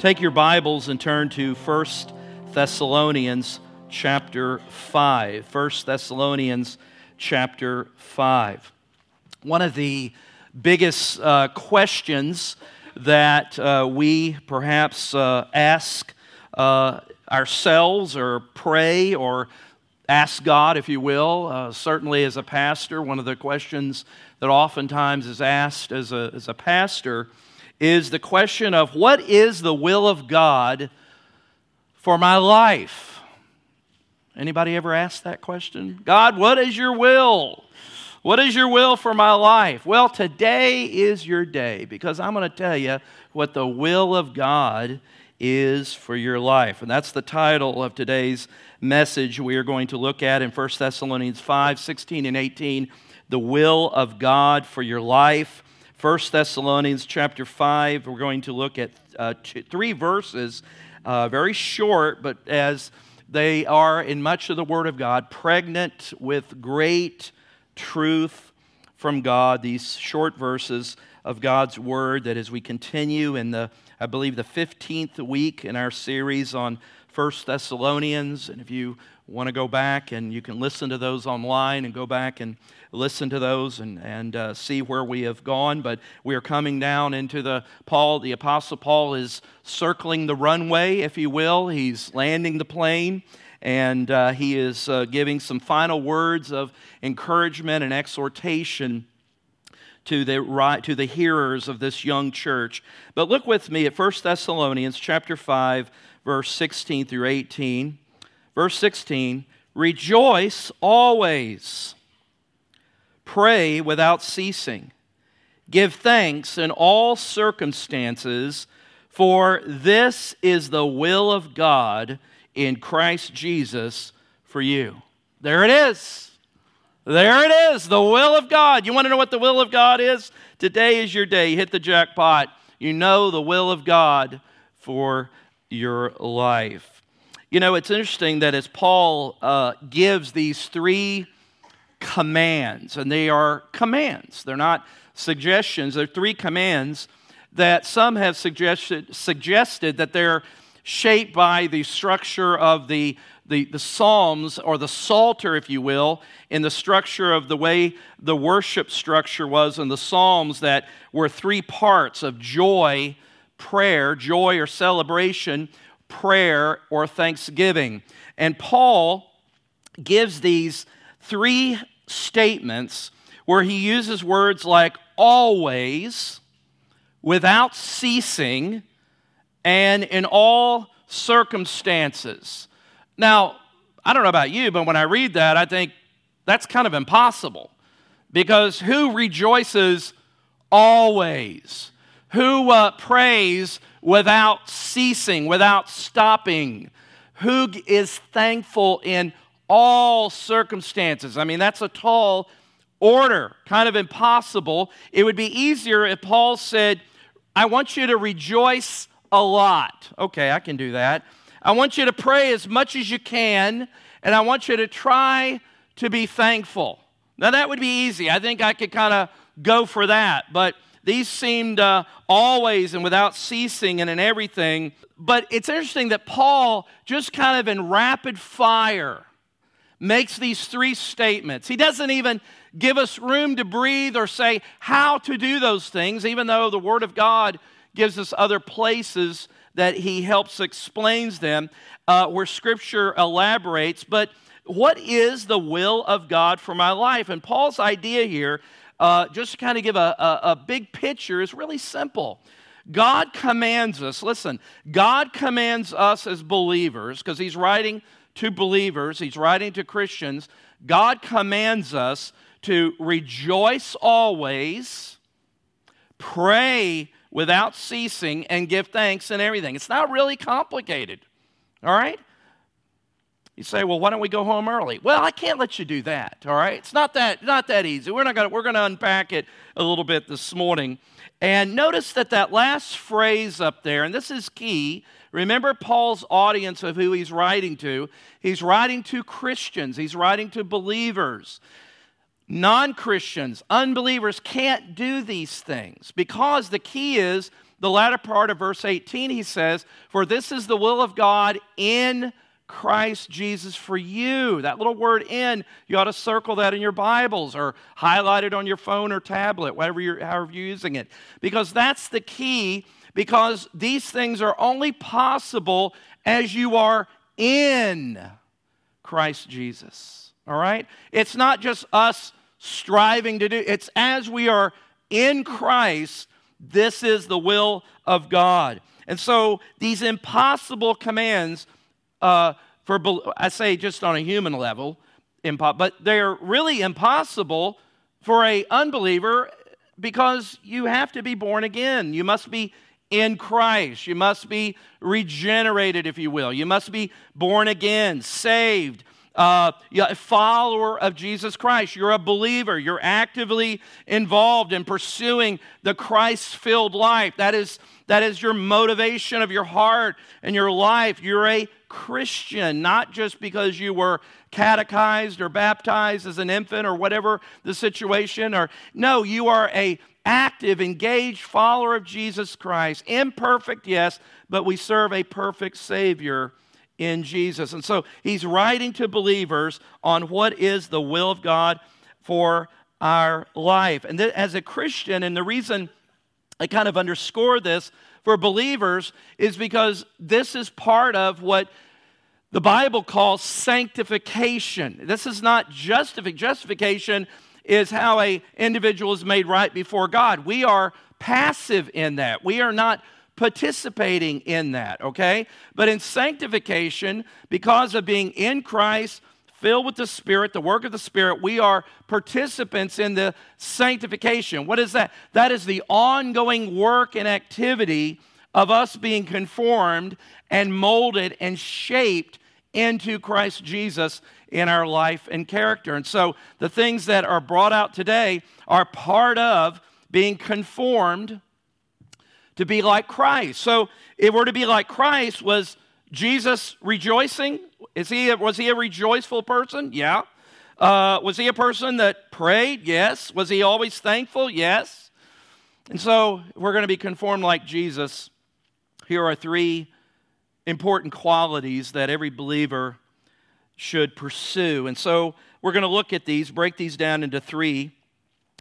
Take your Bibles and turn to 1 Thessalonians chapter 5. 1 Thessalonians chapter 5. One of the biggest uh, questions that uh, we perhaps uh, ask uh, ourselves or pray or ask God, if you will, uh, certainly as a pastor, one of the questions that oftentimes is asked as a, as a pastor is the question of what is the will of God for my life? Anybody ever asked that question? God, what is your will? What is your will for my life? Well, today is your day because I'm going to tell you what the will of God is for your life. And that's the title of today's message we are going to look at in 1 Thessalonians 5 16 and 18. The will of God for your life. 1 Thessalonians chapter 5, we're going to look at uh, two, three verses, uh, very short, but as they are in much of the Word of God, pregnant with great truth from God, these short verses of God's Word, that as we continue in the, I believe, the 15th week in our series on 1 Thessalonians, and if you want to go back and you can listen to those online and go back and listen to those and, and uh, see where we have gone. But we are coming down into the Paul, the Apostle Paul is circling the runway, if you will. He's landing the plane and uh, he is uh, giving some final words of encouragement and exhortation to the, to the hearers of this young church. But look with me at 1 Thessalonians chapter 5, verse 16 through 18. Verse 16, rejoice always, pray without ceasing, give thanks in all circumstances, for this is the will of God in Christ Jesus for you. There it is. There it is, the will of God. You want to know what the will of God is? Today is your day. You hit the jackpot. You know the will of God for your life. You know, it's interesting that as Paul uh, gives these three commands, and they are commands, they're not suggestions, they're three commands that some have suggested, suggested that they're shaped by the structure of the, the, the Psalms or the Psalter, if you will, in the structure of the way the worship structure was in the Psalms that were three parts of joy, prayer, joy or celebration, prayer or thanksgiving. And Paul gives these three statements where he uses words like always, without ceasing, and in all circumstances. Now, I don't know about you, but when I read that, I think that's kind of impossible because who rejoices always? Who uh, prays without ceasing, without stopping, who is thankful in all circumstances. I mean, that's a tall order, kind of impossible. It would be easier if Paul said, I want you to rejoice a lot. Okay, I can do that. I want you to pray as much as you can, and I want you to try to be thankful. Now, that would be easy. I think I could kind of go for that, but these seemed uh, always and without ceasing and in everything. But it's interesting that Paul, just kind of in rapid fire, makes these three statements. He doesn't even give us room to breathe or say how to do those things, even though the Word of God gives us other places that he helps explains them uh, where Scripture elaborates. But what is the will of God for my life? And Paul's idea here uh, just to kind of give a, a, a big picture, is really simple. God commands us, listen, God commands us as believers, because He's writing to believers, He's writing to Christians. God commands us to rejoice always, pray without ceasing, and give thanks in everything. It's not really complicated, all right? You say, well, why don't we go home early? Well, I can't let you do that, all right? It's not that, not that easy. We're, not gonna, we're to unpack it a little bit this morning. And notice that that last phrase up there, and this is key. Remember Paul's audience of who he's writing to. He's writing to Christians, he's writing to believers. Non Christians, unbelievers can't do these things because the key is the latter part of verse 18, he says, For this is the will of God in Christ Jesus for you. That little word in, you ought to circle that in your Bibles or highlight it on your phone or tablet, whatever you're, however you're using it. Because that's the key, because these things are only possible as you are in Christ Jesus. All right? It's not just us striving to do, it's as we are in Christ, this is the will of God. And so these impossible commands, uh, for I say just on a human level, impo- but they're really impossible for a unbeliever because you have to be born again. You must be in Christ. You must be regenerated, if you will. You must be born again, saved, uh, a follower of Jesus Christ. You're a believer. You're actively involved in pursuing the Christ filled life. That is, that is your motivation of your heart and your life. You're a Christian, not just because you were catechized or baptized as an infant or whatever the situation or no you are a active engaged follower of jesus christ imperfect yes but we serve a perfect savior in Jesus. And so he's writing to believers on what is the will of God for our life. And as a Christian, and the reason I kind of underscore this for believers is because this is part of what the Bible calls sanctification. This is not justification. Justification is how a individual is made right before God. We are passive in that. We are not participating in that, okay? But in sanctification, because of being in Christ, filled with the Spirit, the work of the Spirit, we are participants in the sanctification. What is that? That is the ongoing work and activity of us being conformed and molded and shaped into Christ Jesus in our life and character. And so the things that are brought out today are part of being conformed to be like Christ. So, if we're to be like Christ, was Jesus rejoicing? Is he, was he a rejoiceful person? Yeah. Uh, was he a person that prayed? Yes. Was he always thankful? Yes. And so, we're going to be conformed like Jesus. Here are three important qualities that every believer should pursue. And so, we're going to look at these, break these down into three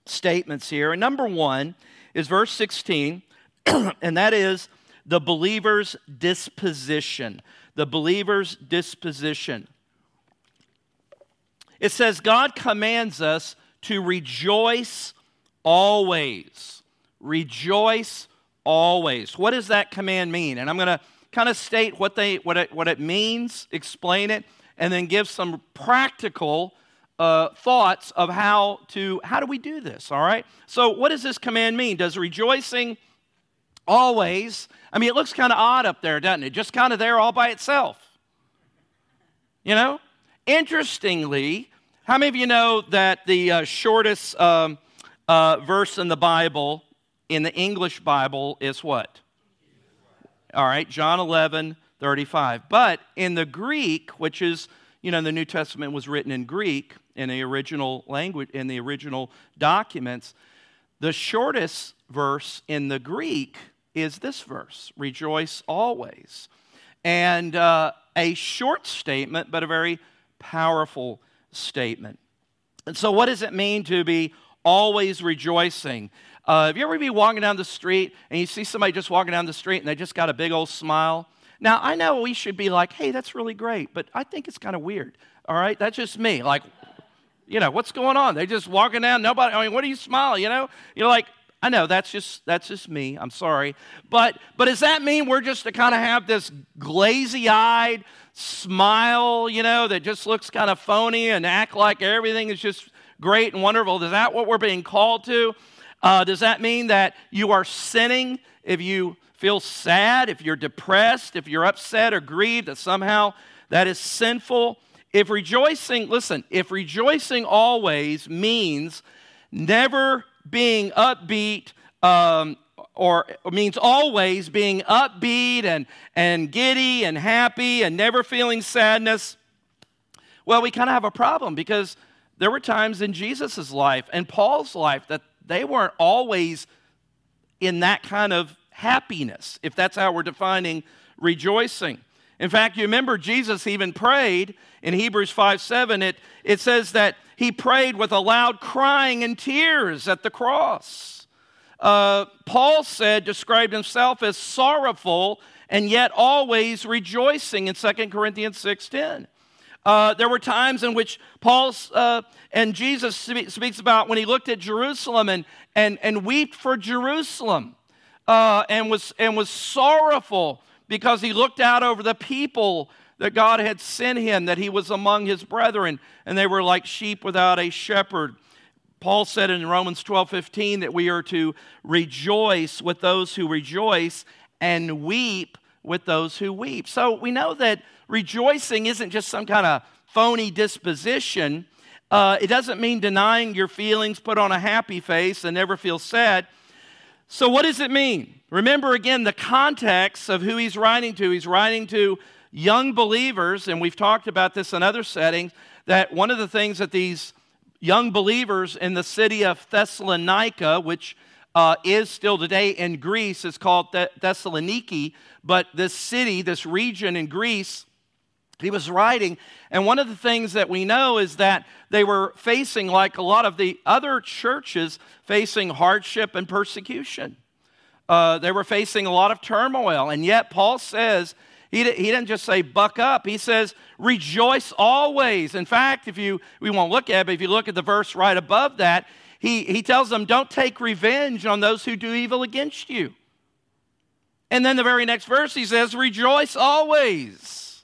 statements here. And number one is verse 16 and that is the believer's disposition. The believer's disposition. It says, God commands us to rejoice always. Rejoice always. What does that command mean? And I'm going to kind of state what, they, what, it, what it means, explain it, and then give some practical uh, thoughts of how to how do we do this all right so what does this command mean does rejoicing always. I mean, it looks kind of odd up there, doesn't it? Just kind of there all by itself. You know? Interestingly, how many of you know that the uh, shortest um, uh, verse in the Bible, in the English Bible, is what? All right, John 11, 35. But in the Greek, which is, you know, the New Testament was written in Greek in the original language, in the original documents, the shortest verse in the Greek is this verse Rejoice always. And uh, a short statement, but a very powerful statement. And so, what does it mean to be always rejoicing? Uh, have you ever be walking down the street and you see somebody just walking down the street and they just got a big old smile? Now, I know we should be like, hey, that's really great, but I think it's kind of weird. All right, that's just me. Like, you know, what's going on? They're just walking down. Nobody, I mean, what do you smile? You know, you're like, I know that's just that's just me. I'm sorry. But but does that mean we're just to kind of have this glazy-eyed smile, you know, that just looks kind of phony and act like everything is just great and wonderful? Is that what we're being called to? Uh, does that mean that you are sinning if you feel sad, if you're depressed, if you're upset or grieved, that somehow that is sinful? If rejoicing, listen, if rejoicing always means never being upbeat um, or means always being upbeat and, and giddy and happy and never feeling sadness, well, we kind of have a problem because there were times in Jesus' life and Paul's life that they weren't always in that kind of happiness, if that's how we're defining rejoicing. In fact, you remember Jesus even prayed in Hebrews 5 7. It, it says that he prayed with a loud crying and tears at the cross. Uh, Paul said, described himself as sorrowful and yet always rejoicing in 2 Corinthians 6.10. Uh, there were times in which Paul uh, and Jesus speaks about when he looked at Jerusalem and, and, and wept for Jerusalem uh, and, was, and was sorrowful because he looked out over the people that God had sent him, that he was among his brethren, and they were like sheep without a shepherd. Paul said in Romans 12 15 that we are to rejoice with those who rejoice and weep with those who weep. So we know that rejoicing isn't just some kind of phony disposition. Uh, it doesn't mean denying your feelings, put on a happy face, and never feel sad. So, what does it mean? Remember again the context of who he's writing to. He's writing to young believers, and we've talked about this in other settings, that one of the things that these young believers in the city of Thessalonica, which uh, is still today in Greece. It's called Thessaloniki, but this city, this region in Greece, he was writing. And one of the things that we know is that they were facing, like a lot of the other churches, facing hardship and persecution. Uh, they were facing a lot of turmoil. And yet, Paul says, he, he didn't just say buck up. He says rejoice always. In fact, if you we won't look at it, but if you look at the verse right above that, he, he tells them, Don't take revenge on those who do evil against you. And then the very next verse, he says, Rejoice always.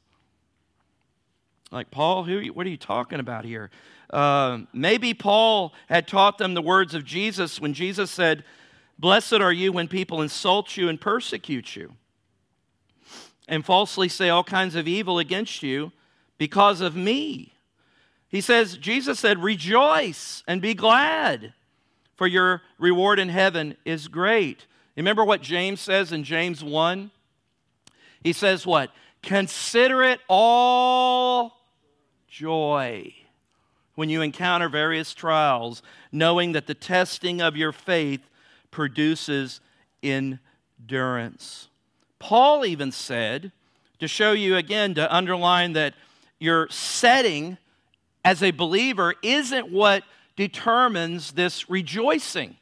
Like, Paul, who, what are you talking about here? Uh, maybe Paul had taught them the words of Jesus when Jesus said, Blessed are you when people insult you and persecute you and falsely say all kinds of evil against you because of me. He says, Jesus said, Rejoice and be glad, for your reward in heaven is great. Remember what James says in James 1? He says, What? Consider it all joy when you encounter various trials, knowing that the testing of your faith produces endurance. Paul even said, to show you again, to underline that your setting as a believer isn't what determines this rejoicing.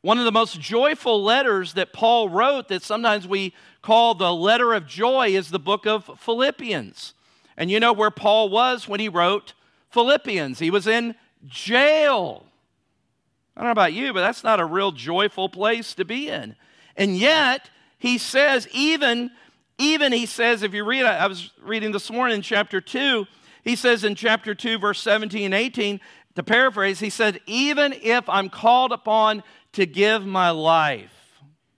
One of the most joyful letters that Paul wrote, that sometimes we call the letter of joy, is the book of Philippians. And you know where Paul was when he wrote Philippians? He was in jail. I don't know about you, but that's not a real joyful place to be in. And yet, he says, even, even he says, if you read, I was reading this morning in chapter 2, he says in chapter 2, verse 17 and 18, to paraphrase, he said, Even if I'm called upon to give my life.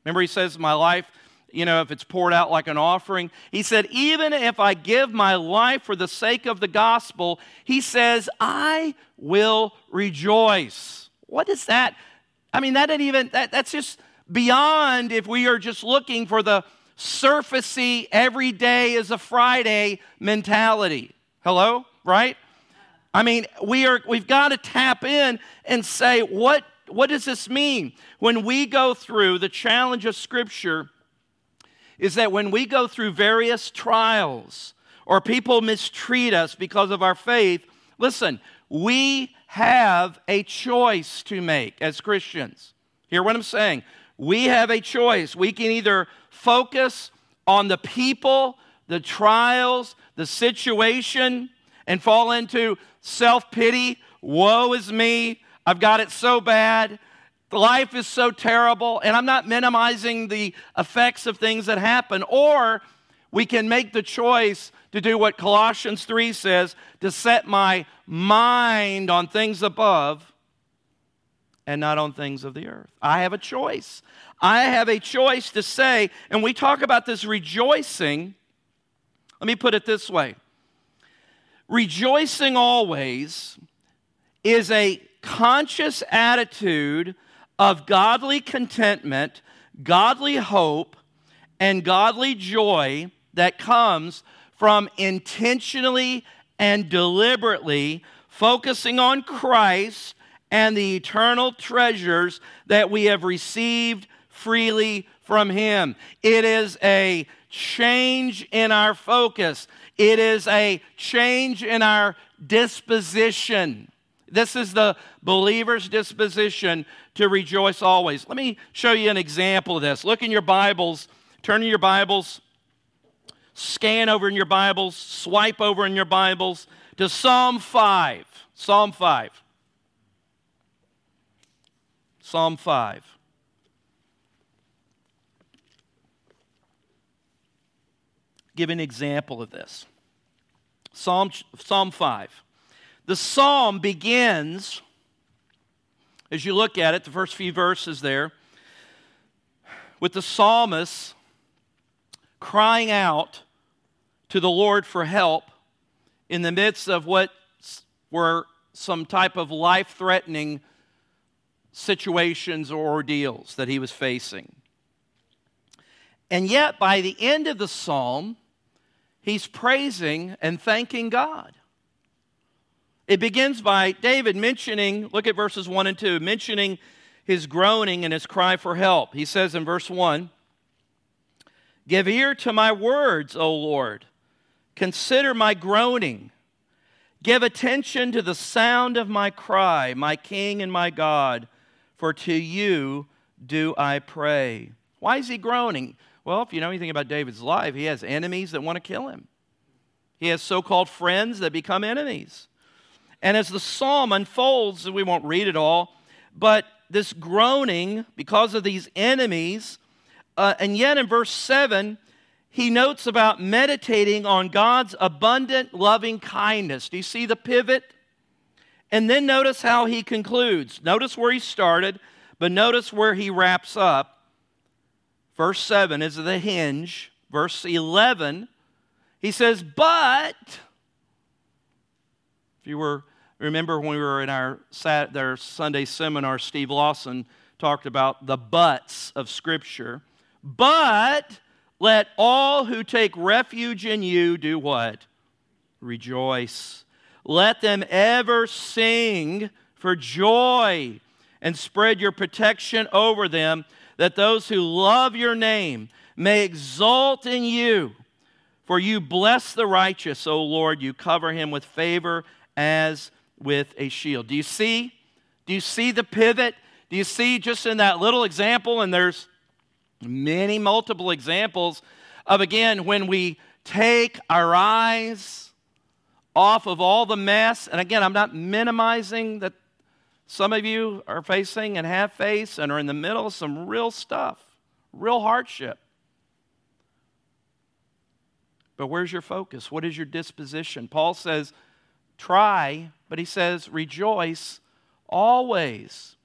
Remember, he says, My life, you know, if it's poured out like an offering. He said, Even if I give my life for the sake of the gospel, he says, I will rejoice. What is that? I mean, that didn't even, that, that's just beyond if we are just looking for the surfacey, every day is a Friday mentality. Hello? Right? I mean, we are, we've got to tap in and say, what, what does this mean? When we go through the challenge of Scripture, is that when we go through various trials or people mistreat us because of our faith, listen, we have a choice to make as Christians. Hear what I'm saying? We have a choice. We can either focus on the people, the trials, the situation and fall into self pity. Woe is me. I've got it so bad. Life is so terrible. And I'm not minimizing the effects of things that happen. Or we can make the choice to do what Colossians 3 says to set my mind on things above and not on things of the earth. I have a choice. I have a choice to say, and we talk about this rejoicing let me put it this way Rejoicing always is a conscious attitude of godly contentment, godly hope, and godly joy that comes from intentionally and deliberately focusing on Christ and the eternal treasures that we have received freely from Him. It is a change in our focus, it is a change in our disposition. This is the believer's disposition to rejoice always. Let me show you an example of this. Look in your Bibles, turn in your Bibles, scan over in your Bibles, swipe over in your Bibles to Psalm 5. Psalm 5. Psalm 5. Give an example of this. Psalm, Psalm 5. The psalm begins, as you look at it, the first few verses there, with the psalmist crying out to the Lord for help in the midst of what were some type of life threatening situations or ordeals that he was facing. And yet, by the end of the psalm, he's praising and thanking God. It begins by David mentioning, look at verses 1 and 2, mentioning his groaning and his cry for help. He says in verse 1 Give ear to my words, O Lord. Consider my groaning. Give attention to the sound of my cry, my King and my God, for to you do I pray. Why is he groaning? Well, if you know anything about David's life, he has enemies that want to kill him. He has so called friends that become enemies. And as the psalm unfolds, we won't read it all, but this groaning because of these enemies, uh, and yet in verse 7, he notes about meditating on God's abundant loving kindness. Do you see the pivot? And then notice how he concludes. Notice where he started, but notice where he wraps up. Verse 7 is the hinge. Verse 11, he says, But if you were remember when we were in our, our Sunday seminar, Steve Lawson talked about the buts of Scripture. But let all who take refuge in you do what? Rejoice. Let them ever sing for joy and spread your protection over them, that those who love your name may exult in you. For you bless the righteous, O Lord. You cover him with favor as with a shield. Do you see? Do you see the pivot? Do you see just in that little example? And there's many multiple examples of, again, when we take our eyes off of all the mess. And again, I'm not minimizing that some of you are facing and have faced and are in the middle of some real stuff, real hardship. But where's your focus? What is your disposition? Paul says, try, but he says, rejoice always.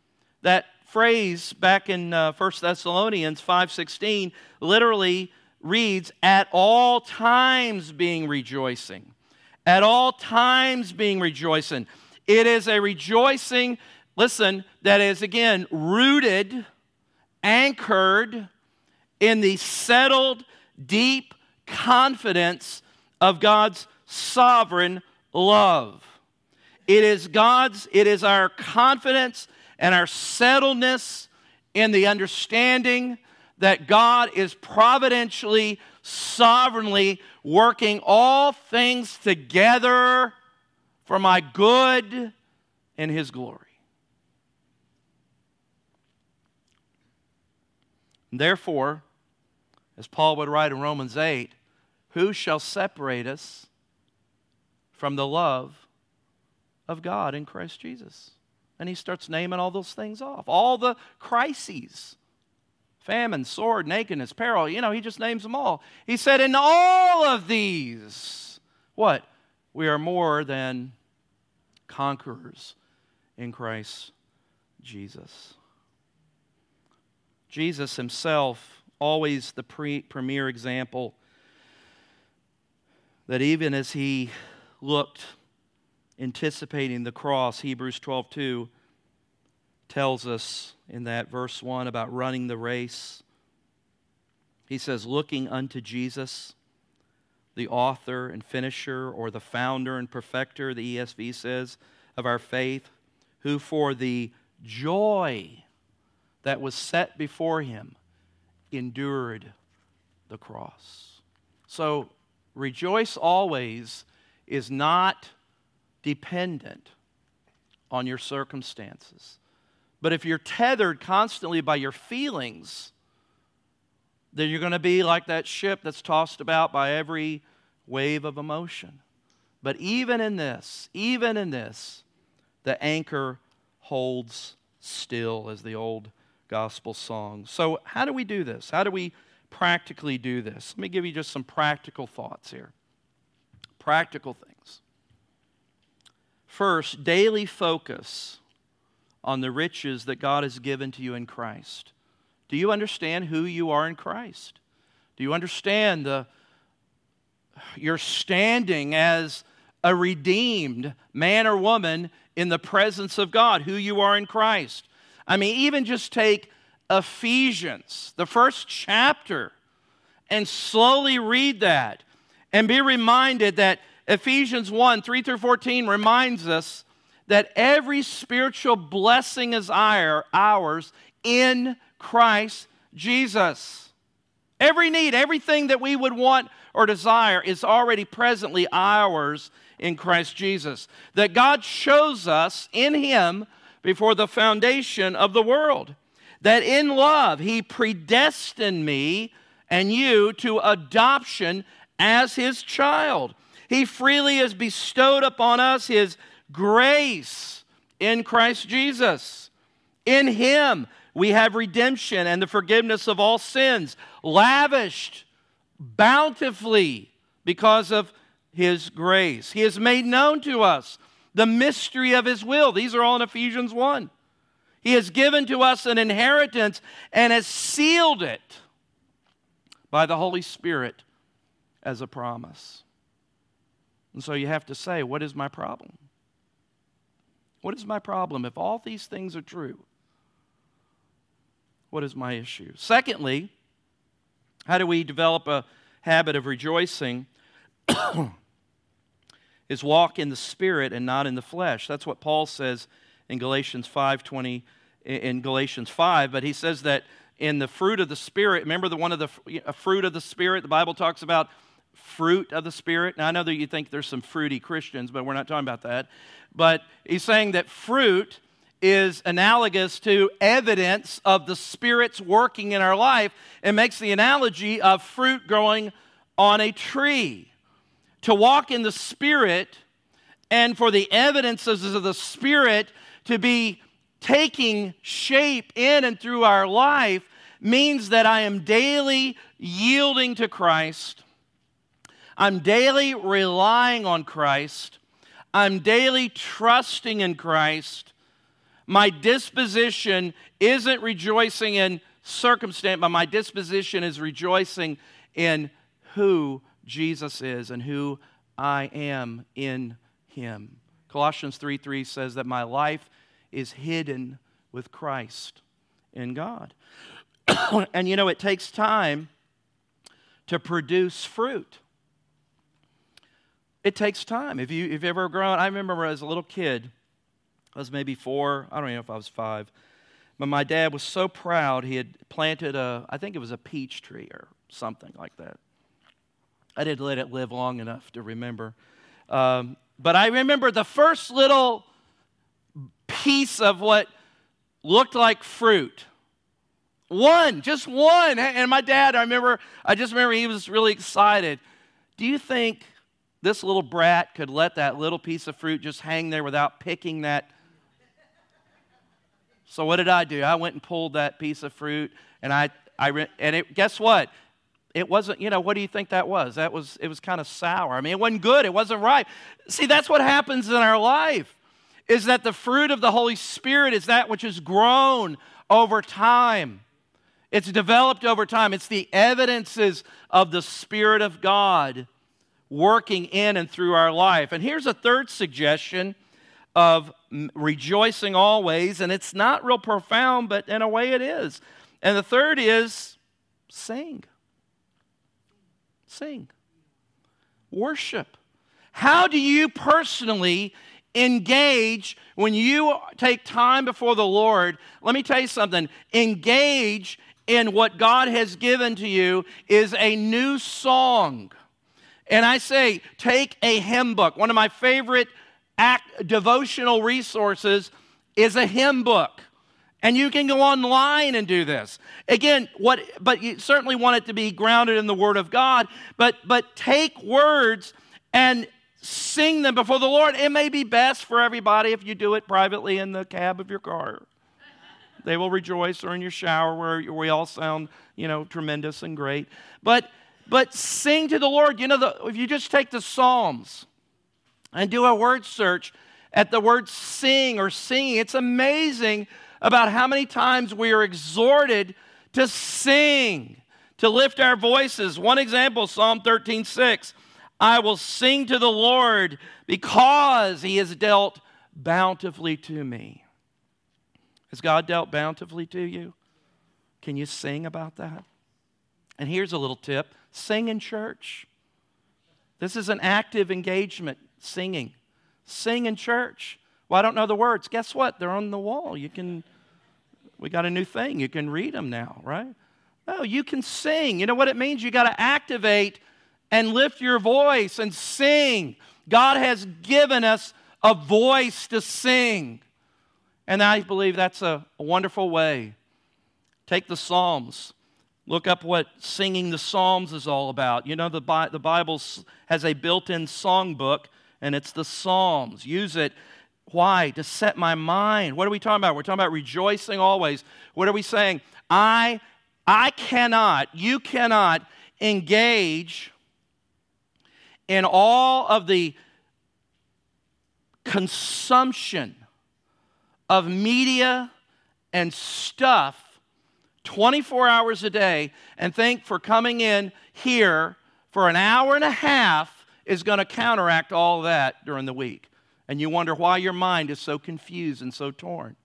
That phrase back in uh, 1 Thessalonians 5.16 literally reads, at all times being rejoicing. At all times being rejoicing. It is a rejoicing, listen, that is again rooted, anchored in the settled, deep confidence of God's sovereign love. It is God's, it is our confidence and our settledness in the understanding that God is providentially, sovereignly working all things together for my good and His glory. Therefore, as Paul would write in Romans 8, who shall separate us from the love of God in Christ Jesus. And he starts naming all those things off, all the crises famine, sword, nakedness, peril. You know, he just names them all. He said, In all of these, what? We are more than conquerors in Christ Jesus. Jesus himself, always the pre- premier example, that even as he looked anticipating the cross, Hebrews 12:2 tells us in that verse 1 about running the race. He says, looking unto Jesus, the author and finisher, or the founder and perfecter, the ESV says, of our faith, who for the joy that was set before him endured the cross. So, rejoice always is not dependent on your circumstances. But if you're tethered constantly by your feelings, then you're going to be like that ship that's tossed about by every wave of emotion. But even in this, even in this, the anchor holds still, as the old gospel song. So, how do we do this? How do we practically do this? Let me give you just some practical thoughts here. Practical things. First, daily focus on the riches that God has given to you in Christ. Do you understand who you are in Christ? Do you understand the, your standing as a redeemed man or woman in the presence of God, who you are in Christ? I mean, even just take Ephesians, the first chapter, and slowly read that and be reminded that Ephesians 1 3 through 14 reminds us that every spiritual blessing is ours in Christ Jesus. Every need, everything that we would want or desire is already presently ours in Christ Jesus. That God shows us in Him before the foundation of the world. That in love, He predestined me and you to adoption as His child. He freely has bestowed upon us His grace in Christ Jesus. In Him, we have redemption and the forgiveness of all sins, lavished bountifully because of His grace. He has made known to us the mystery of His will. These are all in Ephesians 1. He has given to us an inheritance and has sealed it by the Holy Spirit as a promise. And so you have to say, what is my problem? What is my problem? If all these things are true, what is my issue? Secondly, how do we develop a habit of rejoicing? is walk in the spirit and not in the flesh. That's what Paul says in Galatians 5:20 in Galatians 5, but he says that in the fruit of the spirit, remember the one of the fruit of the spirit the Bible talks about fruit of the Spirit. Now, I know that you think there's some fruity Christians, but we're not talking about that. But he's saying that fruit is analogous to evidence of the Spirit's working in our life and makes the analogy of fruit growing on a tree. To walk in the Spirit and for the evidences of the Spirit to be taking shape in and through our life means that I am daily yielding to Christ I'm daily relying on Christ. I'm daily trusting in Christ. My disposition isn't rejoicing in circumstance, but my disposition is rejoicing in who Jesus is and who I am in him. Colossians 3 3 says that my life is hidden with Christ in God. and you know, it takes time to produce fruit. It takes time. If, you, if you've ever grown, I remember as a little kid, I was maybe four, I don't even know if I was five, but my dad was so proud he had planted a, I think it was a peach tree or something like that. I didn't let it live long enough to remember. Um, but I remember the first little piece of what looked like fruit. One, just one. And my dad, I remember, I just remember he was really excited. Do you think this little brat could let that little piece of fruit just hang there without picking that. So what did I do? I went and pulled that piece of fruit, and I, I and it, guess what? It wasn't. You know, what do you think that was? That was. It was kind of sour. I mean, it wasn't good. It wasn't right. See, that's what happens in our life. Is that the fruit of the Holy Spirit is that which is grown over time. It's developed over time. It's the evidences of the Spirit of God working in and through our life. And here's a third suggestion of rejoicing always, and it's not real profound, but in a way it is. And the third is sing. Sing. Worship. How do you personally engage when you take time before the Lord? Let me tell you something. Engage in what God has given to you is a new song. And I say, take a hymn book. One of my favorite act, devotional resources is a hymn book. And you can go online and do this. Again, what but you certainly want it to be grounded in the word of God, but but take words and sing them before the Lord. It may be best for everybody if you do it privately in the cab of your car. They will rejoice or in your shower where we all sound, you know, tremendous and great. But but sing to the Lord. You know, the, if you just take the Psalms and do a word search at the word sing or singing, it's amazing about how many times we are exhorted to sing, to lift our voices. One example, Psalm 13 6. I will sing to the Lord because he has dealt bountifully to me. Has God dealt bountifully to you? Can you sing about that? And here's a little tip sing in church. This is an active engagement, singing. Sing in church. Well, I don't know the words. Guess what? They're on the wall. You can, we got a new thing. You can read them now, right? No, you can sing. You know what it means? You got to activate and lift your voice and sing. God has given us a voice to sing. And I believe that's a, a wonderful way. Take the Psalms. Look up what singing the Psalms is all about. You know, the, Bi- the Bible has a built in songbook, and it's the Psalms. Use it. Why? To set my mind. What are we talking about? We're talking about rejoicing always. What are we saying? I, I cannot, you cannot engage in all of the consumption of media and stuff 24 hours a day and think for coming in here for an hour and a half is going to counteract all that during the week. And you wonder why your mind is so confused and so torn.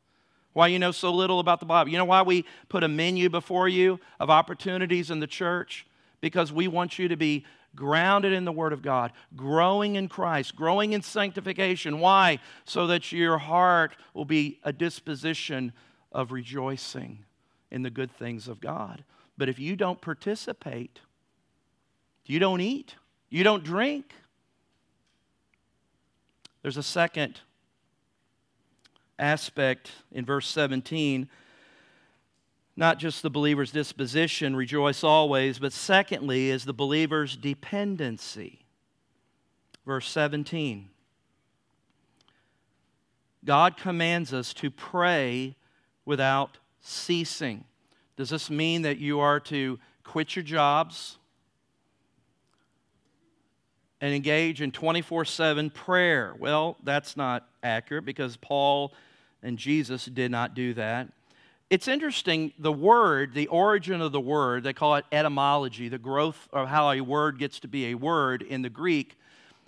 Why you know so little about the Bible. You know why we put a menu before you of opportunities in the church? Because we want you to be grounded in the Word of God, growing in Christ, growing in sanctification. Why? So that your heart will be a disposition of rejoicing in the good things of God. But if you don't participate, you don't eat, you don't drink. There's a second aspect in verse 17 not just the believer's disposition, rejoice always, but secondly, is the believer's dependency. Verse 17. God commands us to pray without ceasing. Does this mean that you are to quit your jobs and engage in 24 7 prayer? Well, that's not accurate because Paul and Jesus did not do that. It's interesting, the word, the origin of the word, they call it etymology, the growth of how a word gets to be a word in the Greek.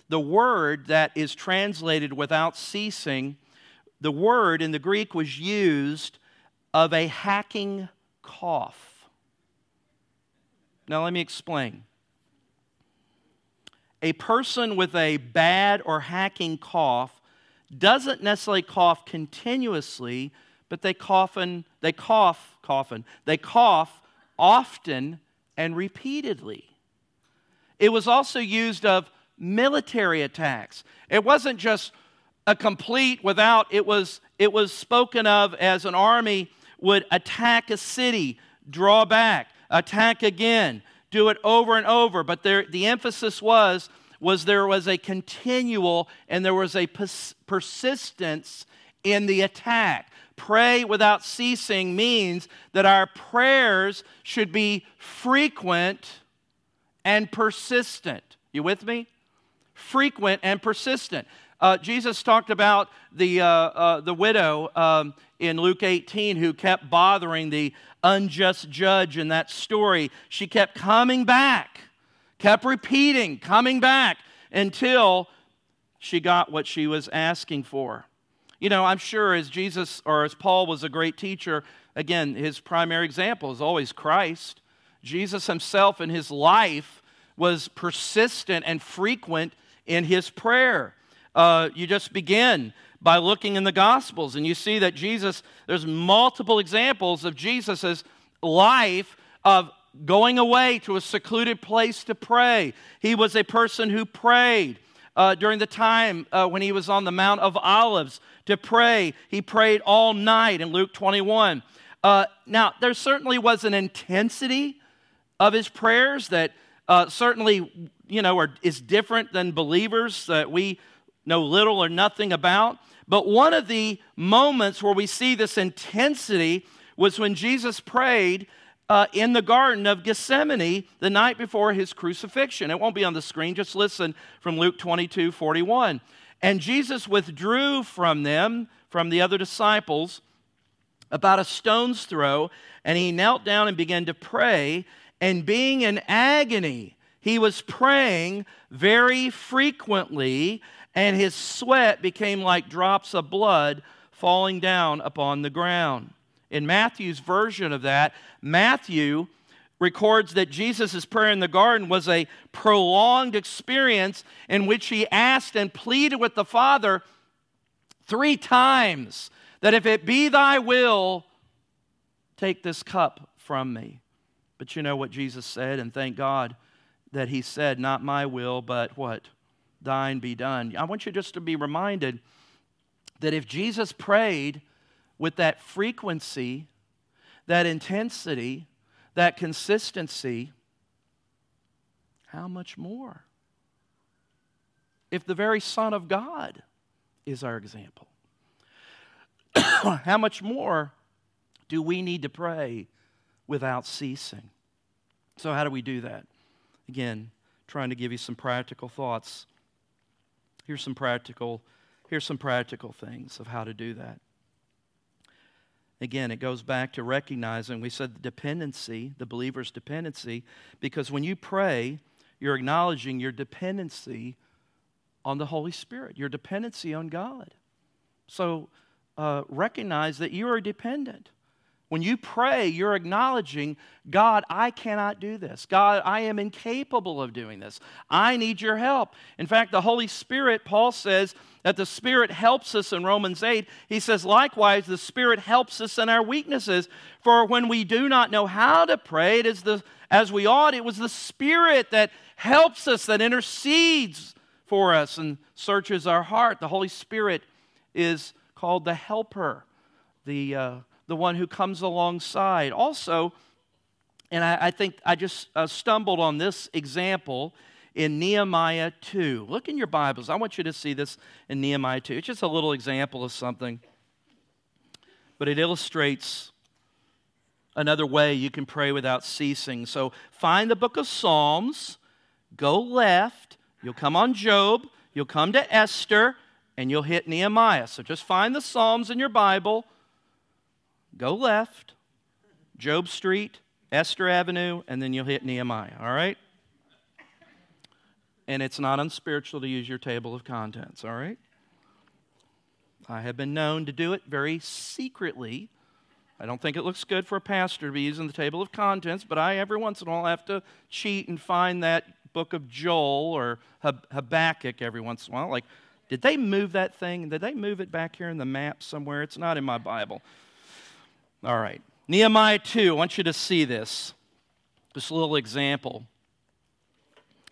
The word that is translated without ceasing, the word in the Greek was used of a hacking cough. Now, let me explain. A person with a bad or hacking cough doesn't necessarily cough continuously but they cough, they cough, coughin, they cough often and repeatedly. It was also used of military attacks. It wasn't just a complete without, it was, it was spoken of as an army would attack a city, draw back, attack again, do it over and over. But there, the emphasis was, was there was a continual and there was a pers- persistence in the attack pray without ceasing means that our prayers should be frequent and persistent. You with me? Frequent and persistent. Uh, Jesus talked about the, uh, uh, the widow um, in Luke 18 who kept bothering the unjust judge in that story. She kept coming back, kept repeating, coming back until she got what she was asking for. You know, I'm sure as Jesus or as Paul was a great teacher, again, his primary example is always Christ. Jesus himself in his life was persistent and frequent in his prayer. Uh, you just begin by looking in the Gospels, and you see that Jesus, there's multiple examples of Jesus life of going away to a secluded place to pray. He was a person who prayed. Uh, during the time uh, when he was on the Mount of Olives to pray, he prayed all night in Luke 21. Uh, now, there certainly was an intensity of his prayers that uh, certainly, you know, are, is different than believers that we know little or nothing about. But one of the moments where we see this intensity was when Jesus prayed uh, in the Garden of Gethsemane the night before his crucifixion. It won't be on the screen, just listen from Luke 22 41. And Jesus withdrew from them, from the other disciples, about a stone's throw, and he knelt down and began to pray. And being in agony, he was praying very frequently, and his sweat became like drops of blood falling down upon the ground. In Matthew's version of that, Matthew records that Jesus' prayer in the garden was a prolonged experience in which he asked and pleaded with the Father three times that if it be thy will, take this cup from me. But you know what Jesus said, and thank God that he said, Not my will, but what? Thine be done. I want you just to be reminded that if Jesus prayed with that frequency, that intensity, that consistency, how much more? If the very Son of God is our example, how much more do we need to pray without ceasing? So, how do we do that? Again, trying to give you some practical thoughts. Here's some practical, here's some practical things of how to do that. Again, it goes back to recognizing, we said the dependency, the believer's dependency, because when you pray, you're acknowledging your dependency on the Holy Spirit, your dependency on God. So uh, recognize that you are dependent. When you pray, you're acknowledging, God, I cannot do this. God, I am incapable of doing this. I need your help. In fact, the Holy Spirit, Paul says that the Spirit helps us in Romans 8. He says, likewise, the Spirit helps us in our weaknesses. For when we do not know how to pray, it is the, as we ought, it was the Spirit that helps us, that intercedes for us and searches our heart. The Holy Spirit is called the helper, the. Uh, the one who comes alongside. Also, and I, I think I just uh, stumbled on this example in Nehemiah 2. Look in your Bibles. I want you to see this in Nehemiah 2. It's just a little example of something, but it illustrates another way you can pray without ceasing. So find the book of Psalms, go left, you'll come on Job, you'll come to Esther, and you'll hit Nehemiah. So just find the Psalms in your Bible go left, Job Street, Esther Avenue, and then you'll hit Nehemiah, all right? And it's not unspiritual to use your table of contents, all right? I have been known to do it very secretly. I don't think it looks good for a pastor to be using the table of contents, but I every once in a while have to cheat and find that book of Joel or Habakkuk every once in a while. Like, did they move that thing? Did they move it back here in the map somewhere? It's not in my Bible. All right. Nehemiah 2, I want you to see this. This little example.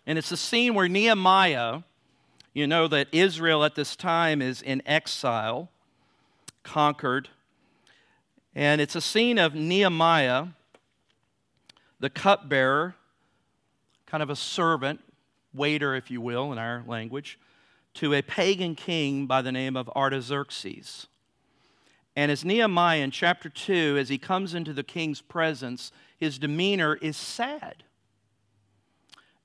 And it's a scene where Nehemiah, you know that Israel at this time is in exile, conquered. And it's a scene of Nehemiah, the cupbearer, kind of a servant, waiter, if you will, in our language, to a pagan king by the name of Artaxerxes. And as Nehemiah in chapter 2, as he comes into the king's presence, his demeanor is sad.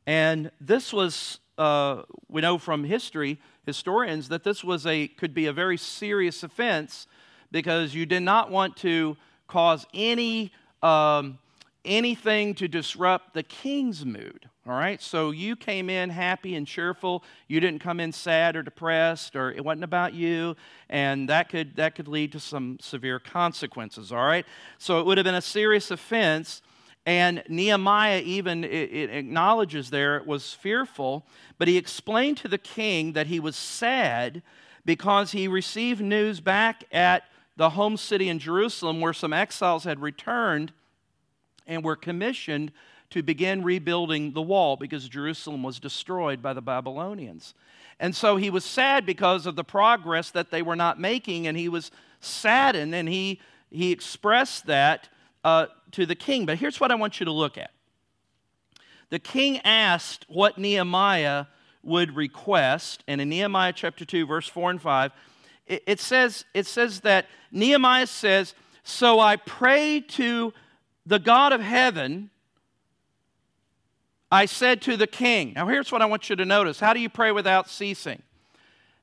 And this was, uh, we know from history, historians, that this was a, could be a very serious offense because you did not want to cause any, um, anything to disrupt the king's mood. All right, so you came in happy and cheerful. You didn't come in sad or depressed, or it wasn't about you, and that could that could lead to some severe consequences. All right, so it would have been a serious offense. And Nehemiah even it, acknowledges there it was fearful, but he explained to the king that he was sad because he received news back at the home city in Jerusalem where some exiles had returned and were commissioned to begin rebuilding the wall because Jerusalem was destroyed by the Babylonians. And so he was sad because of the progress that they were not making, and he was saddened, and he, he expressed that uh, to the king. But here's what I want you to look at the king asked what Nehemiah would request, and in Nehemiah chapter 2, verse 4 and 5, it, it says, it says that Nehemiah says, So I pray to the God of heaven I said to the king, now here's what I want you to notice. How do you pray without ceasing?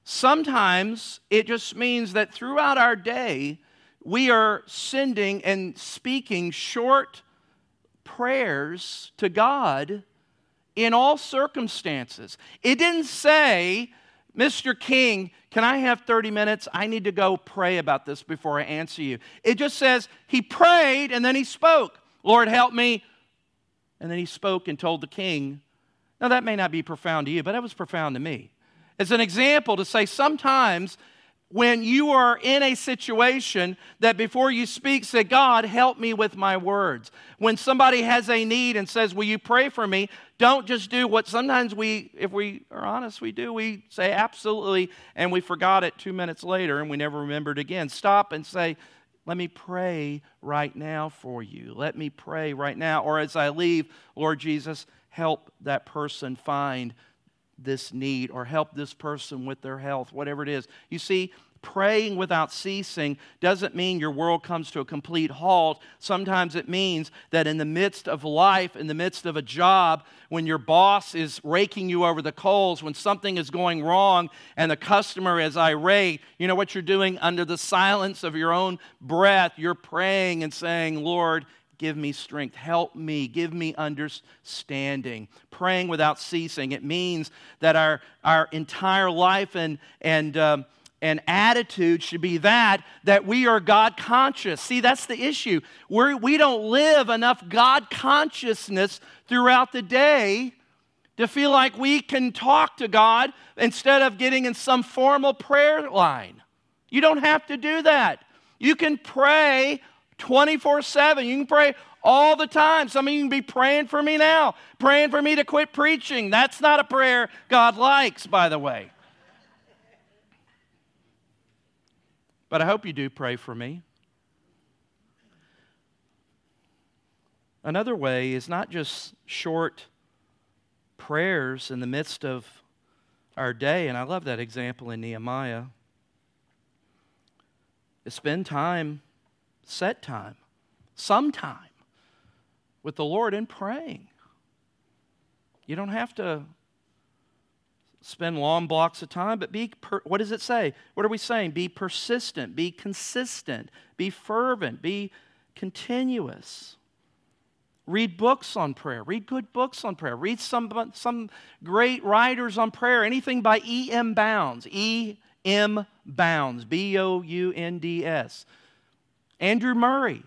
Sometimes it just means that throughout our day, we are sending and speaking short prayers to God in all circumstances. It didn't say, Mr. King, can I have 30 minutes? I need to go pray about this before I answer you. It just says he prayed and then he spoke. Lord, help me. And then he spoke and told the king. Now, that may not be profound to you, but that was profound to me. As an example, to say sometimes when you are in a situation that before you speak, say, God, help me with my words. When somebody has a need and says, Will you pray for me? Don't just do what sometimes we, if we are honest, we do. We say, Absolutely, and we forgot it two minutes later and we never remembered again. Stop and say, let me pray right now for you. Let me pray right now. Or as I leave, Lord Jesus, help that person find this need or help this person with their health, whatever it is. You see, praying without ceasing doesn't mean your world comes to a complete halt. Sometimes it means that in the midst of life, in the midst of a job, when your boss is raking you over the coals, when something is going wrong and the customer is irate, you know what you're doing under the silence of your own breath? You're praying and saying, Lord, give me strength. Help me. Give me understanding. Praying without ceasing. It means that our, our entire life and, and, um, and attitude should be that that we are god conscious. See that's the issue. We're, we don't live enough god consciousness throughout the day to feel like we can talk to god instead of getting in some formal prayer line. You don't have to do that. You can pray 24 7 you can pray all the time. Some of you can be praying for me now praying for me to quit preaching. That's not a prayer god likes by the way But I hope you do pray for me. Another way is not just short prayers in the midst of our day, and I love that example in Nehemiah. Is spend time, set time, some time with the Lord in praying. You don't have to spend long blocks of time, but be, per, what does it say? What are we saying? Be persistent, be consistent, be fervent, be continuous. Read books on prayer. Read good books on prayer. Read some, some great writers on prayer. Anything by E.M. Bounds. E.M. Bounds. B O U N D S. Andrew Murray.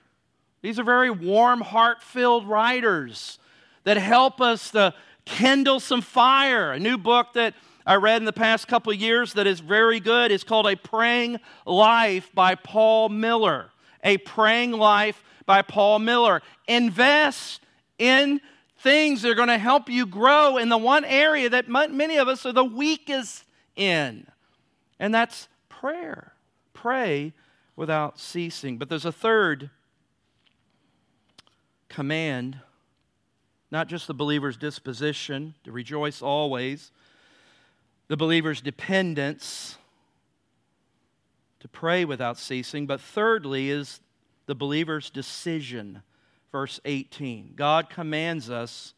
These are very warm, heart filled writers that help us to kindle some fire. A new book that I read in the past couple years that is very good is called A Praying Life by Paul Miller. A Praying Life by Paul Miller. Invest in things that are going to help you grow in the one area that many of us are the weakest in, and that's prayer. Pray without ceasing. But there's a third command not just the believer's disposition to rejoice always, the believer's dependence to pray without ceasing, but thirdly is the believer's decision. Verse 18 God commands us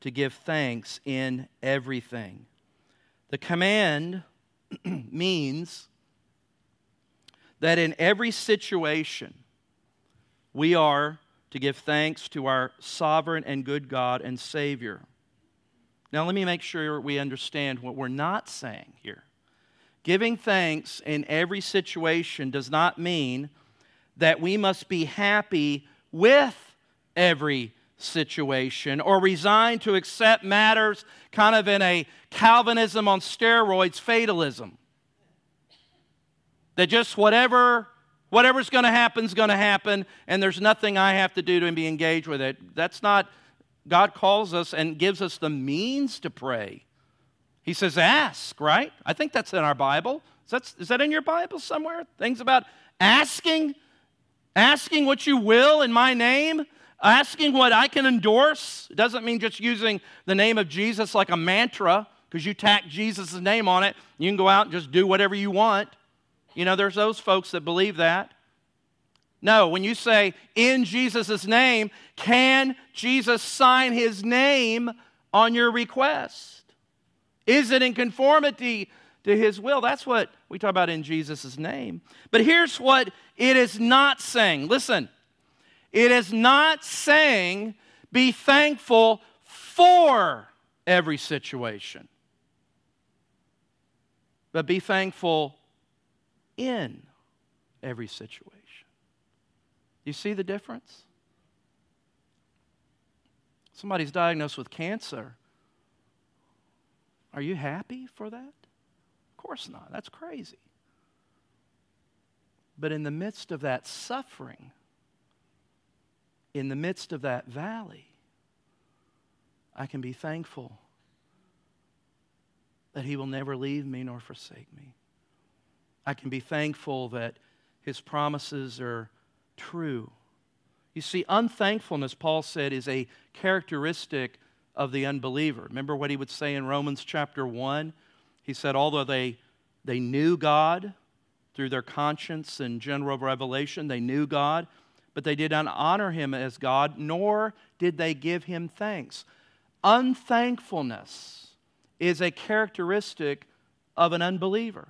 to give thanks in everything. The command means that in every situation we are to give thanks to our sovereign and good God and Savior. Now, let me make sure we understand what we're not saying here. Giving thanks in every situation does not mean that we must be happy with every situation or resigned to accept matters kind of in a Calvinism on steroids, fatalism. That just whatever whatever's going to happen is going to happen, and there's nothing I have to do to be engaged with it. That's not, God calls us and gives us the means to pray. He says, ask, right? I think that's in our Bible. Is that, is that in your Bible somewhere? Things about asking, asking what you will in my name, asking what I can endorse. It doesn't mean just using the name of Jesus like a mantra because you tack Jesus' name on it. You can go out and just do whatever you want. You know, there's those folks that believe that. No, when you say in Jesus' name, can Jesus sign his name on your request? Is it in conformity to his will? That's what we talk about in Jesus' name. But here's what it is not saying. Listen, it is not saying be thankful for every situation but be thankful in every situation. You see the difference? Somebody's diagnosed with cancer. Are you happy for that? Of course not. That's crazy. But in the midst of that suffering, in the midst of that valley, I can be thankful that He will never leave me nor forsake me. I can be thankful that His promises are true. You see, unthankfulness, Paul said, is a characteristic of the unbeliever. Remember what he would say in Romans chapter 1? He said, although they, they knew God through their conscience and general revelation, they knew God, but they did not honor him as God, nor did they give him thanks. Unthankfulness is a characteristic of an unbeliever.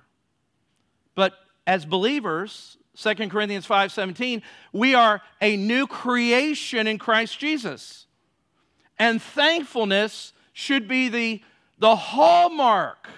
But as believers, 2 Corinthians 5:17, we are a new creation in Christ Jesus. And thankfulness should be the, the hallmark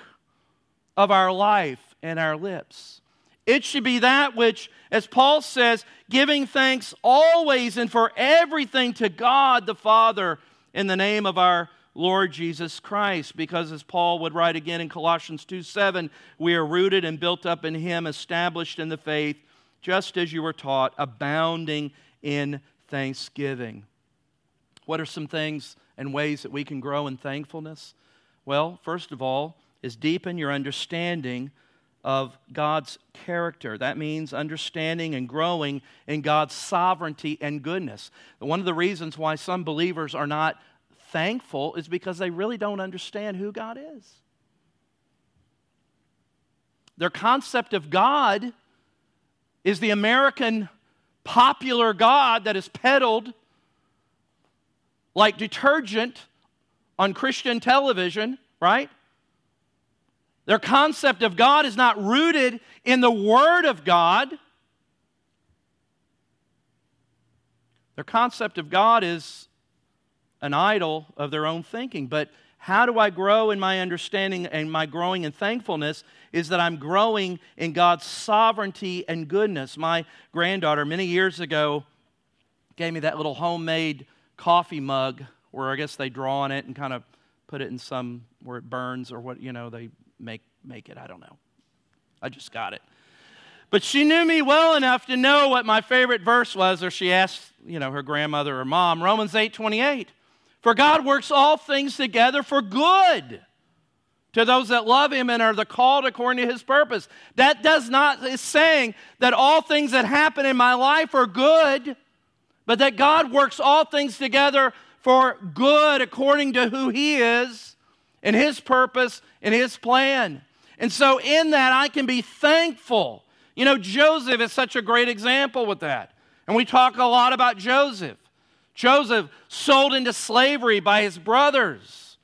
of our life and our lips. It should be that which, as Paul says, giving thanks always and for everything to God the Father in the name of our Lord Jesus Christ. Because as Paul would write again in Colossians 2 7, we are rooted and built up in Him, established in the faith, just as you were taught, abounding in thanksgiving. What are some things and ways that we can grow in thankfulness? Well, first of all, is deepen your understanding of God's character. That means understanding and growing in God's sovereignty and goodness. One of the reasons why some believers are not thankful is because they really don't understand who God is. Their concept of God is the American popular God that is peddled like detergent on Christian television, right? Their concept of God is not rooted in the Word of God. Their concept of God is an idol of their own thinking. But how do I grow in my understanding and my growing in thankfulness is that I'm growing in God's sovereignty and goodness. My granddaughter, many years ago, gave me that little homemade coffee mug where I guess they draw on it and kind of put it in some where it burns or what, you know, they make, make it. I don't know. I just got it. But she knew me well enough to know what my favorite verse was, or she asked, you know, her grandmother or mom, Romans 8 28. For God works all things together for good to those that love him and are the called according to his purpose. That does not is saying that all things that happen in my life are good, but that God works all things together for good according to who he is and his purpose and his plan. And so in that I can be thankful. You know, Joseph is such a great example with that. And we talk a lot about Joseph. Joseph sold into slavery by his brothers.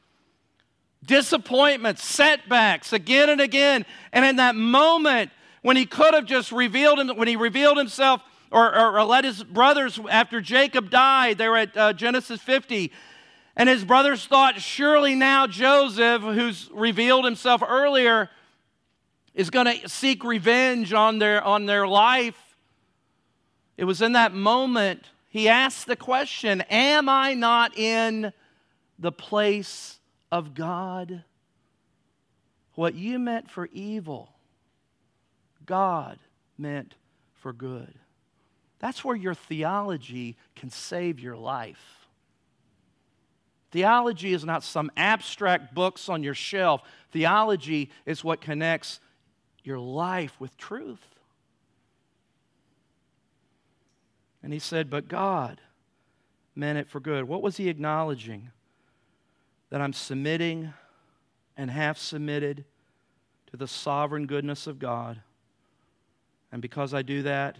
Disappointments, setbacks again and again. And in that moment, when he could have just revealed him, when he revealed himself or, or, or let his brothers, after Jacob died, they were at uh, Genesis 50, and his brothers thought, surely now Joseph, who's revealed himself earlier, is going to seek revenge on their, on their life. It was in that moment he asks the question Am I not in the place of God? What you meant for evil, God meant for good. That's where your theology can save your life. Theology is not some abstract books on your shelf. Theology is what connects your life with truth. And he said, But God meant it for good. What was he acknowledging? That I'm submitting and half submitted to the sovereign goodness of God. And because I do that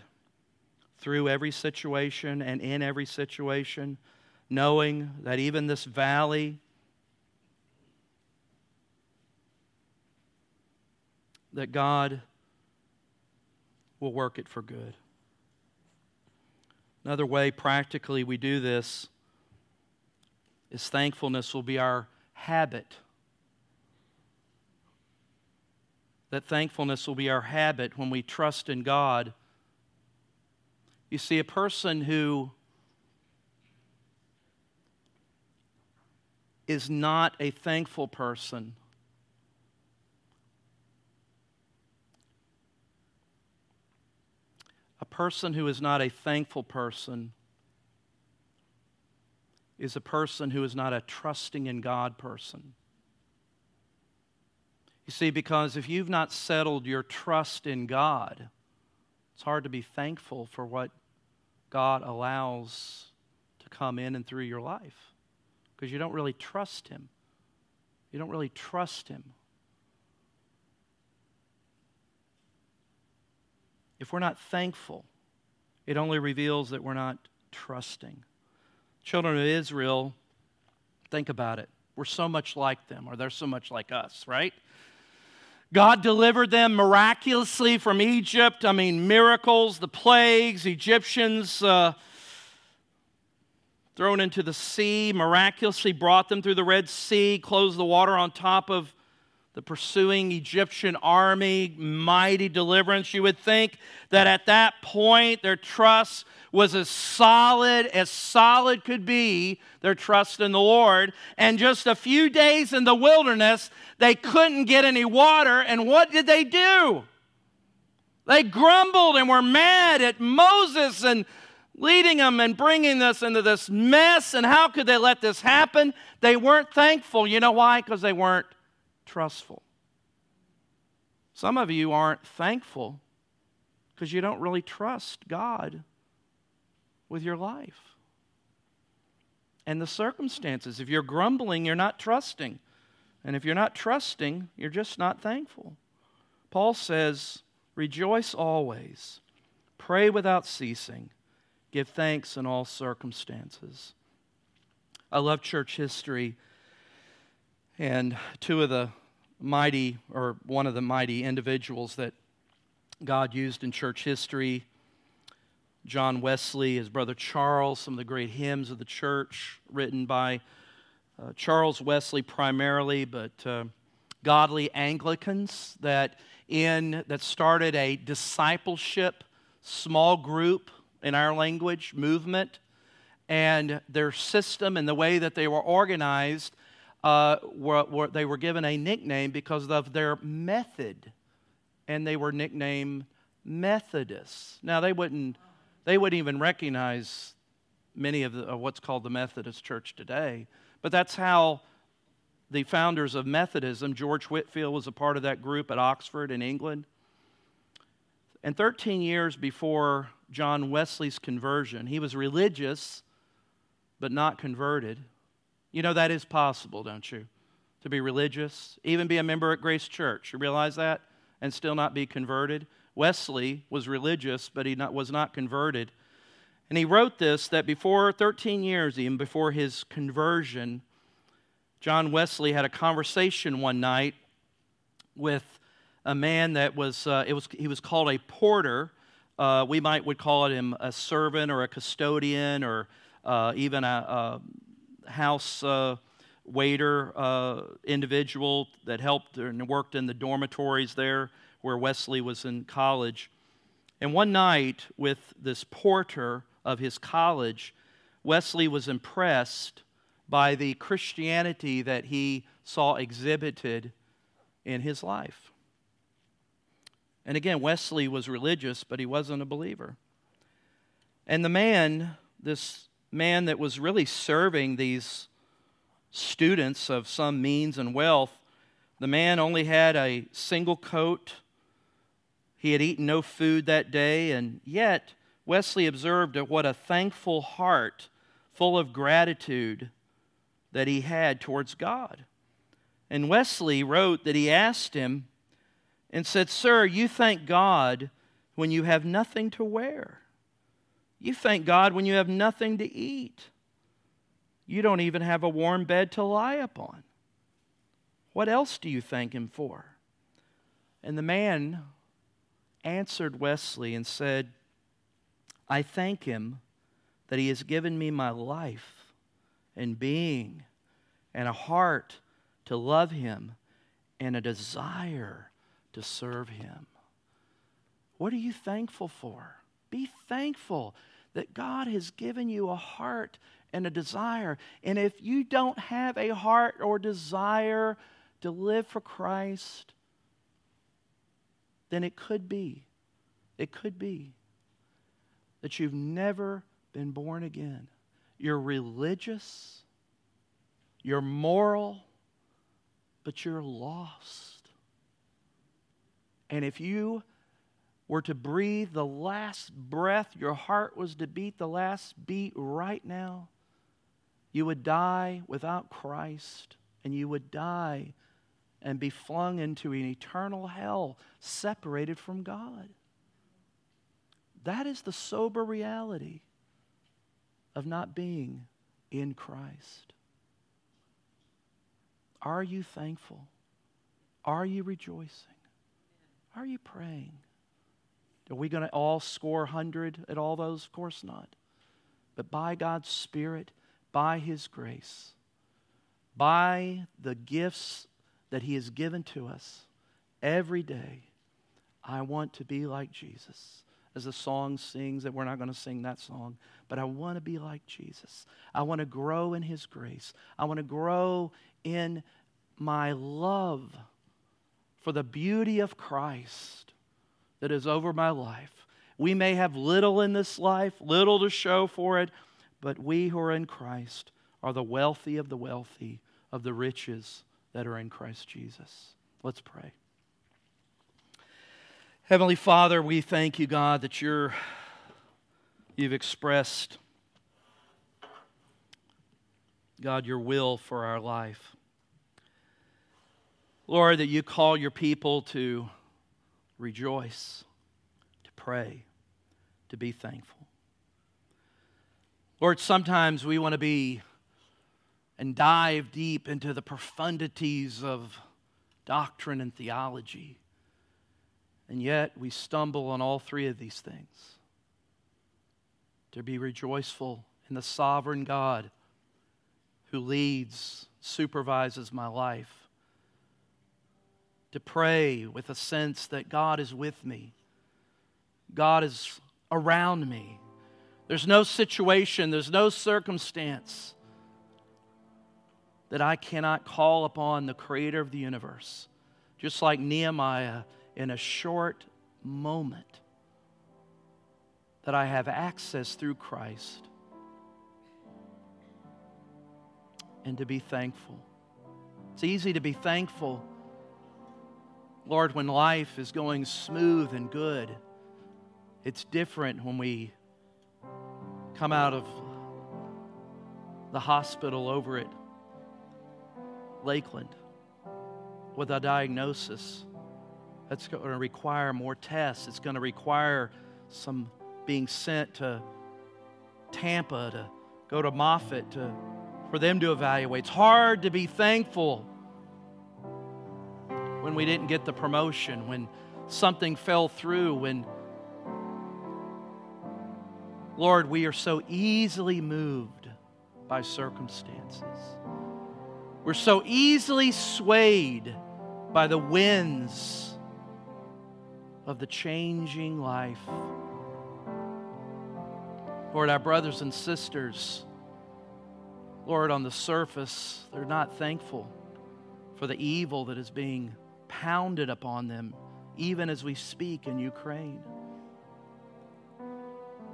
through every situation and in every situation, knowing that even this valley, that God will work it for good. Another way, practically, we do this is thankfulness will be our habit. That thankfulness will be our habit when we trust in God. You see, a person who is not a thankful person person who is not a thankful person is a person who is not a trusting in God person. You see, because if you've not settled your trust in God, it's hard to be thankful for what God allows to come in and through your life because you don't really trust Him. You don't really trust Him. If we're not thankful, it only reveals that we're not trusting. Children of Israel, think about it. We're so much like them, or they're so much like us, right? God delivered them miraculously from Egypt. I mean, miracles, the plagues, Egyptians uh, thrown into the sea, miraculously brought them through the Red Sea, closed the water on top of the pursuing Egyptian army, mighty deliverance. You would think that at that point their trust was as solid as solid could be, their trust in the Lord. And just a few days in the wilderness, they couldn't get any water. And what did they do? They grumbled and were mad at Moses and leading them and bringing us into this mess. And how could they let this happen? They weren't thankful. You know why? Because they weren't trustful. Some of you aren't thankful because you don't really trust God with your life. And the circumstances, if you're grumbling, you're not trusting. And if you're not trusting, you're just not thankful. Paul says, Rejoice always, pray without ceasing, give thanks in all circumstances. I love church history, and two of the mighty, or one of the mighty individuals that God used in church history. John Wesley, his brother Charles, some of the great hymns of the church written by uh, Charles Wesley primarily, but uh, godly Anglicans that in that started a discipleship small group in our language movement, and their system and the way that they were organized uh, were, were, they were given a nickname because of their method, and they were nicknamed Methodists. Now they wouldn't, they wouldn't even recognize many of, the, of what's called the Methodist Church today, but that's how the founders of Methodism, George Whitefield was a part of that group at Oxford in England. And 13 years before John Wesley's conversion, he was religious but not converted. You know that is possible, don't you? To be religious, even be a member at Grace Church. You realize that? And still not be converted? Wesley was religious, but he not, was not converted. And he wrote this that before 13 years, even before his conversion, John Wesley had a conversation one night with a man that was, uh, it was he was called a porter. Uh, we might would call him a servant or a custodian or uh, even a, a, house uh, waiter uh, individual that helped and worked in the dormitories there where Wesley was in college. And one night, with this porter of his college, Wesley was impressed by the Christianity that he saw exhibited in his life. And again, Wesley was religious, but he wasn't a believer. And the man, this man that was really serving these students of some means and wealth, the man only had a single coat. He had eaten no food that day, and yet Wesley observed what a thankful heart, full of gratitude, that he had towards God. And Wesley wrote that he asked him and said, Sir, you thank God when you have nothing to wear. You thank God when you have nothing to eat. You don't even have a warm bed to lie upon. What else do you thank Him for? And the man answered Wesley and said, I thank Him that He has given me my life and being and a heart to love Him and a desire to serve Him. What are you thankful for? Be thankful that God has given you a heart and a desire. And if you don't have a heart or desire to live for Christ, then it could be, it could be that you've never been born again. You're religious, you're moral, but you're lost. And if you were to breathe the last breath, your heart was to beat the last beat right now, you would die without Christ, and you would die and be flung into an eternal hell separated from God. That is the sober reality of not being in Christ. Are you thankful? Are you rejoicing? Are you praying? Are we going to all score 100 at all those? Of course not. But by God's Spirit, by His grace, by the gifts that He has given to us every day, I want to be like Jesus. As the song sings, that we're not going to sing that song, but I want to be like Jesus. I want to grow in His grace. I want to grow in my love for the beauty of Christ that is over my life. We may have little in this life, little to show for it, but we who are in Christ are the wealthy of the wealthy of the riches that are in Christ Jesus. Let's pray. Heavenly Father, we thank you, God, that you're, you've expressed, God, your will for our life. Lord, that you call your people to rejoice, to pray, to be thankful. Lord, sometimes we want to be and dive deep into the profundities of doctrine and theology. And yet we stumble on all three of these things. To be rejoiceful in the sovereign God who leads, supervises my life. To pray with a sense that God is with me, God is around me. There's no situation, there's no circumstance that I cannot call upon the creator of the universe. Just like Nehemiah, in a short moment, that I have access through Christ. And to be thankful. It's easy to be thankful, Lord, when life is going smooth and good. It's different when we come out of the hospital over at Lakeland with a diagnosis that's going to require more tests. It's going to require some being sent to Tampa to go to Moffitt to, for them to evaluate. It's hard to be thankful when we didn't get the promotion, when something fell through, when, Lord, we are so easily moved by circumstances. We're so easily swayed by the winds of the changing life. Lord, our brothers and sisters, Lord, on the surface, they're not thankful for the evil that is being pounded upon them even as we speak in Ukraine.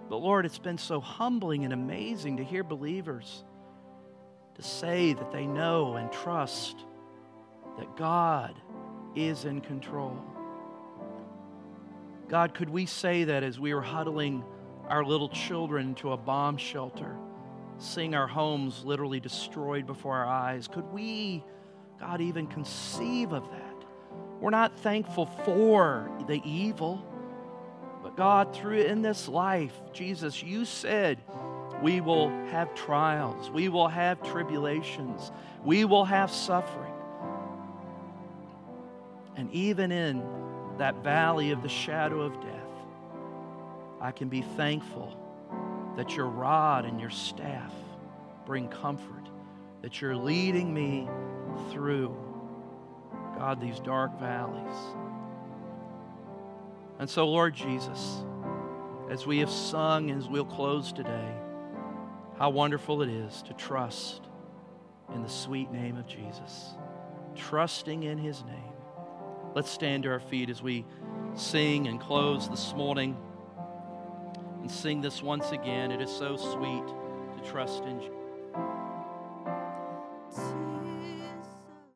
But Lord, it's been so humbling and amazing to hear believers to say that they know and trust that God is in control. God, could we say that as we were huddling our little children into a bomb shelter, seeing our homes literally destroyed before our eyes? Could we, God, even conceive of that? We're not thankful for the evil, but God, through in this life, Jesus, you said we will have trials, we will have tribulations, we will have suffering. And even in that valley of the shadow of death, I can be thankful that your rod and your staff bring comfort, that you're leading me through, God, these dark valleys. And so, Lord Jesus, as we have sung, as we'll close today, how wonderful it is to trust in the sweet name of Jesus, trusting in his name. Let's stand to our feet as we sing and close this morning and sing this once again. It is so sweet to trust in Jesus.